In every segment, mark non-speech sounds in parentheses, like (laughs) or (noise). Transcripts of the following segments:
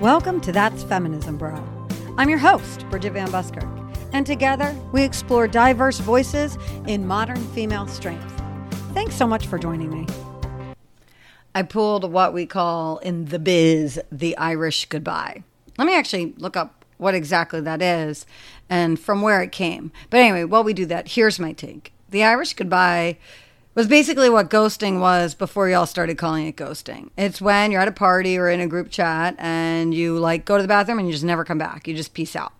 Welcome to That's Feminism, Bro. I'm your host, Bridget Van Buskirk, and together we explore diverse voices in modern female strength. Thanks so much for joining me. I pulled what we call in the biz the Irish goodbye. Let me actually look up what exactly that is and from where it came. But anyway, while we do that, here's my take. The Irish goodbye was basically what ghosting was before y'all started calling it ghosting. It's when you're at a party or in a group chat and you like go to the bathroom and you just never come back. You just peace out.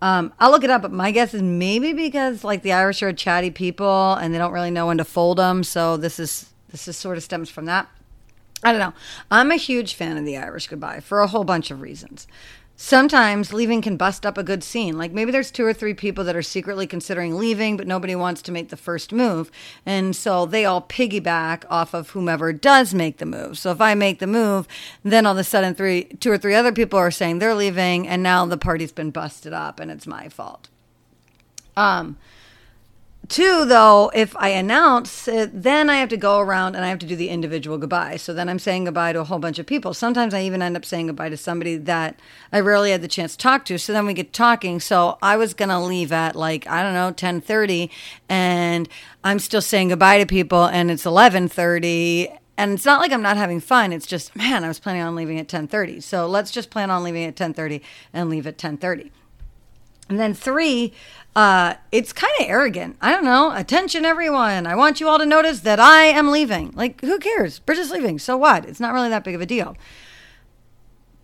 Um, I'll look it up, but my guess is maybe because like the Irish are chatty people and they don't really know when to fold them. So this is this is sort of stems from that. I don't know. I'm a huge fan of the Irish goodbye for a whole bunch of reasons. Sometimes leaving can bust up a good scene. Like maybe there's two or three people that are secretly considering leaving, but nobody wants to make the first move. And so they all piggyback off of whomever does make the move. So if I make the move, then all of a sudden three two or three other people are saying they're leaving and now the party's been busted up and it's my fault. Um Two, though, if I announce it, then I have to go around and I have to do the individual goodbye. So then I'm saying goodbye to a whole bunch of people. Sometimes I even end up saying goodbye to somebody that I rarely had the chance to talk to. So then we get talking. So I was gonna leave at like I don't know ten thirty, and I'm still saying goodbye to people, and it's eleven thirty, and it's not like I'm not having fun. It's just man, I was planning on leaving at ten thirty. So let's just plan on leaving at ten thirty and leave at ten thirty. And then three, uh, it's kind of arrogant. I don't know. Attention, everyone. I want you all to notice that I am leaving. Like, who cares? Bridget's leaving. So what? It's not really that big of a deal.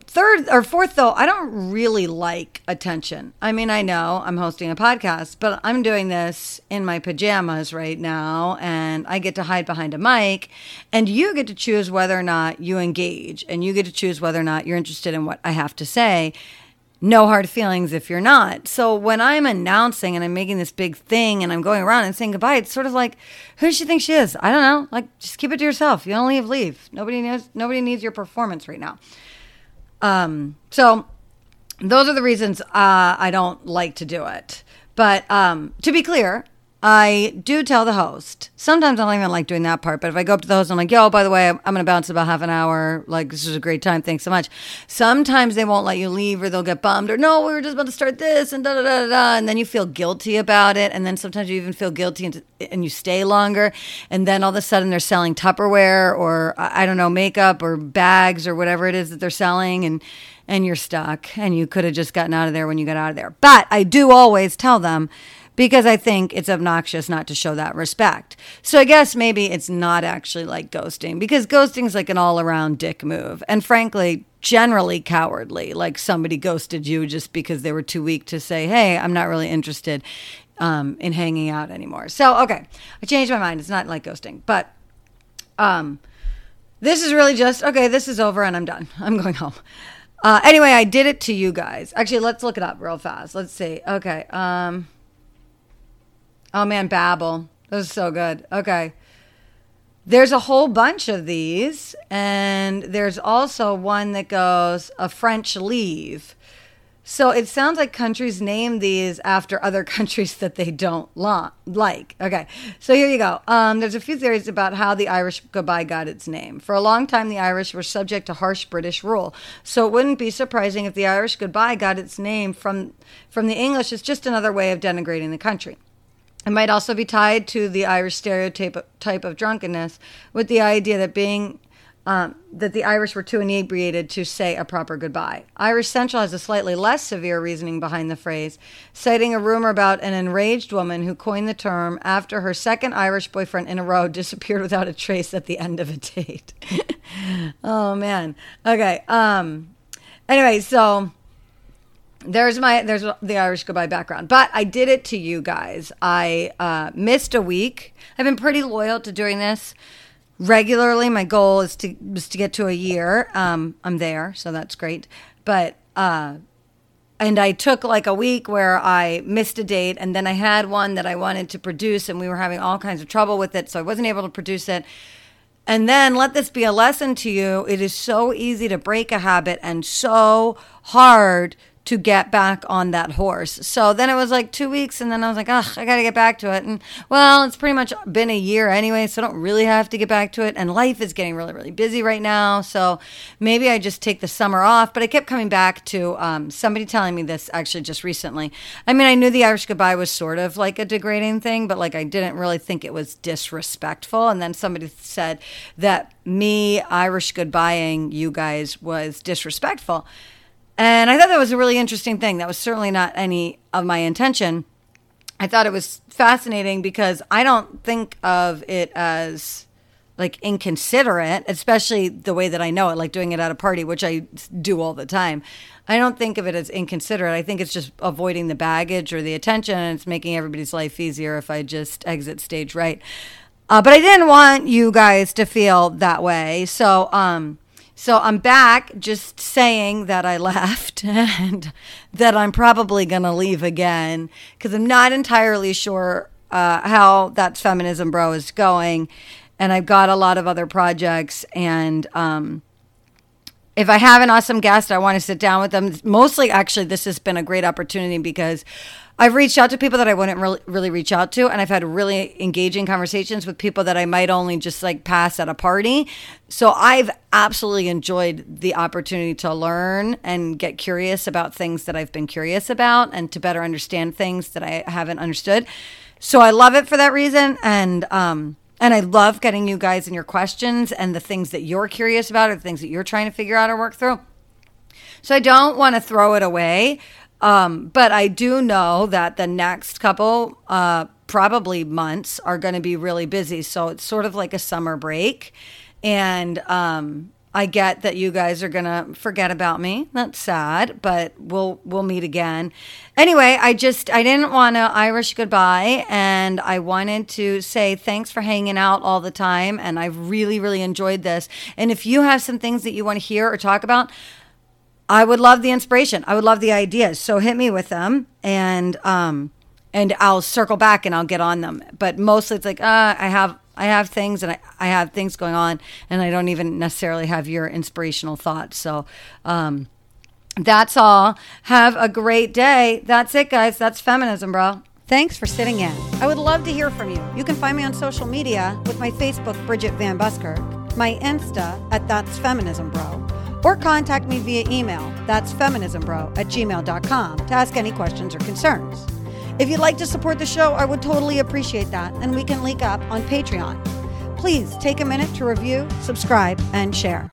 Third or fourth, though, I don't really like attention. I mean, I know I'm hosting a podcast, but I'm doing this in my pajamas right now, and I get to hide behind a mic, and you get to choose whether or not you engage, and you get to choose whether or not you're interested in what I have to say no hard feelings if you're not. So when I'm announcing and I'm making this big thing and I'm going around and saying goodbye, it's sort of like, who does she think she is? I don't know. Like, just keep it to yourself. You don't leave, leave. Nobody knows. Nobody needs your performance right now. Um, so those are the reasons uh, I don't like to do it. But um, to be clear, I do tell the host. Sometimes I don't even like doing that part, but if I go up to the host, I'm like, yo, by the way, I'm, going to bounce about half an hour. Like, this is a great time. Thanks so much. Sometimes they won't let you leave or they'll get bummed or no, we were just about to start this and da da da da. And then you feel guilty about it. And then sometimes you even feel guilty and, and you stay longer. And then all of a sudden they're selling Tupperware or I don't know, makeup or bags or whatever it is that they're selling. And, and you're stuck and you could have just gotten out of there when you got out of there. But I do always tell them, because I think it's obnoxious not to show that respect. So I guess maybe it's not actually like ghosting because ghosting is like an all around dick move. And frankly, generally cowardly. Like somebody ghosted you just because they were too weak to say, hey, I'm not really interested um, in hanging out anymore. So, okay, I changed my mind. It's not like ghosting, but um, this is really just, okay, this is over and I'm done. (laughs) I'm going home. Uh, anyway, I did it to you guys. Actually, let's look it up real fast. Let's see. Okay. Um, Oh man, Babel. That was so good. Okay. There's a whole bunch of these, and there's also one that goes a French leave. So it sounds like countries name these after (laughs) other countries that they don't like. Okay, so here you go. Um, there's a few theories about how the Irish goodbye got its name. For a long time, the Irish were subject to harsh British rule, so it wouldn't be surprising if the Irish goodbye got its name from from the English. It's just another way of denigrating the country. It might also be tied to the Irish stereotype type of drunkenness, with the idea that being um, that the Irish were too inebriated to say a proper goodbye. Irish Central has a slightly less severe reasoning behind the phrase, citing a rumor about an enraged woman who coined the term after her second Irish boyfriend in a row (laughs) disappeared without a trace at the end of a date. (laughs) oh man. Okay. Um. Anyway, so there's my there's the Irish goodbye background, but I did it to you guys. I uh, missed a week. I've been pretty loyal to doing this regularly. My goal is to is to get to a year. Um, I'm there, so that's great. But uh, and I took like a week where I missed a date, and then I had one that I wanted to produce, and we were having all kinds of trouble with it, so I wasn't able to produce it. And then let this be a lesson to you. It is so easy to break a habit and so hard to get back on that horse. So then it was like two weeks, and then I was like, ugh, I got to get back to it. And well, it's pretty much been a year anyway, so I don't really have to get back to it. And life is getting really, really busy right now. So maybe I just take the summer off. But I kept coming back to um, somebody telling me this actually just recently. I mean, I knew the Irish goodbye was sort of like a degrading thing, but like I didn't really think it was disrespectful. And then somebody said that me Irish goodbying you guys was disrespectful. And I thought that was a really interesting thing. That was certainly not any of my intention. I thought it was fascinating because I don't think of it as like inconsiderate, especially the way that I know it, like doing it at a party, which I do all the time. I don't think of it as inconsiderate. I think it's just avoiding the baggage or the attention, and it's making everybody's life easier if I just exit stage right. Uh, but I didn't want you guys to feel that way. So, um, so I'm back just saying that I (laughs) left and that I'm probably going to leave again because I'm not entirely sure uh, how that feminism bro is going. And I've got a lot of other projects. And um, if I have an awesome guest, I want to sit down with them. Mostly, actually, this has been a great opportunity because I've reached out to people that I wouldn't really, really reach out to, and I've had really engaging conversations with people that I might only just like pass at a party. So I've absolutely enjoyed the opportunity to learn and get curious about things that I've been curious about and to better understand things that I haven't understood. So I love it for that reason. And, um, and I love getting you guys and your questions and the things that you're curious about or the things that you're trying to figure out or work through. So I don't want to throw it away. Um, but I do know that the next couple, uh, probably months, are going to be really busy. So it's sort of like a summer break. And um, I get that you guys are gonna forget about me. That's sad, but we'll we'll meet again. Anyway, I just I didn't want to Irish goodbye, and I wanted to say thanks for hanging out all the time, and I've really really enjoyed this. And if you have some things that you want to hear or talk about, I would love the inspiration. I would love the ideas. So hit me with them and um and I'll circle back and I'll get on them. But mostly it's like, uh, I have I have things and I, I have things going on and I don't even necessarily have your inspirational thoughts. So um that's all. Have a great day. That's it, guys. That's feminism, bro. Thanks for sitting in. I would love to hear from you. You can find me on social media with my Facebook, Bridget Van Buskirk, my Insta at That's Feminism Bro or contact me via email. That's feminismbro at gmail.com to ask any questions or concerns. If you'd like to support the show, I would totally appreciate that, and we can link up on Patreon. Please take a minute to review, subscribe, and share.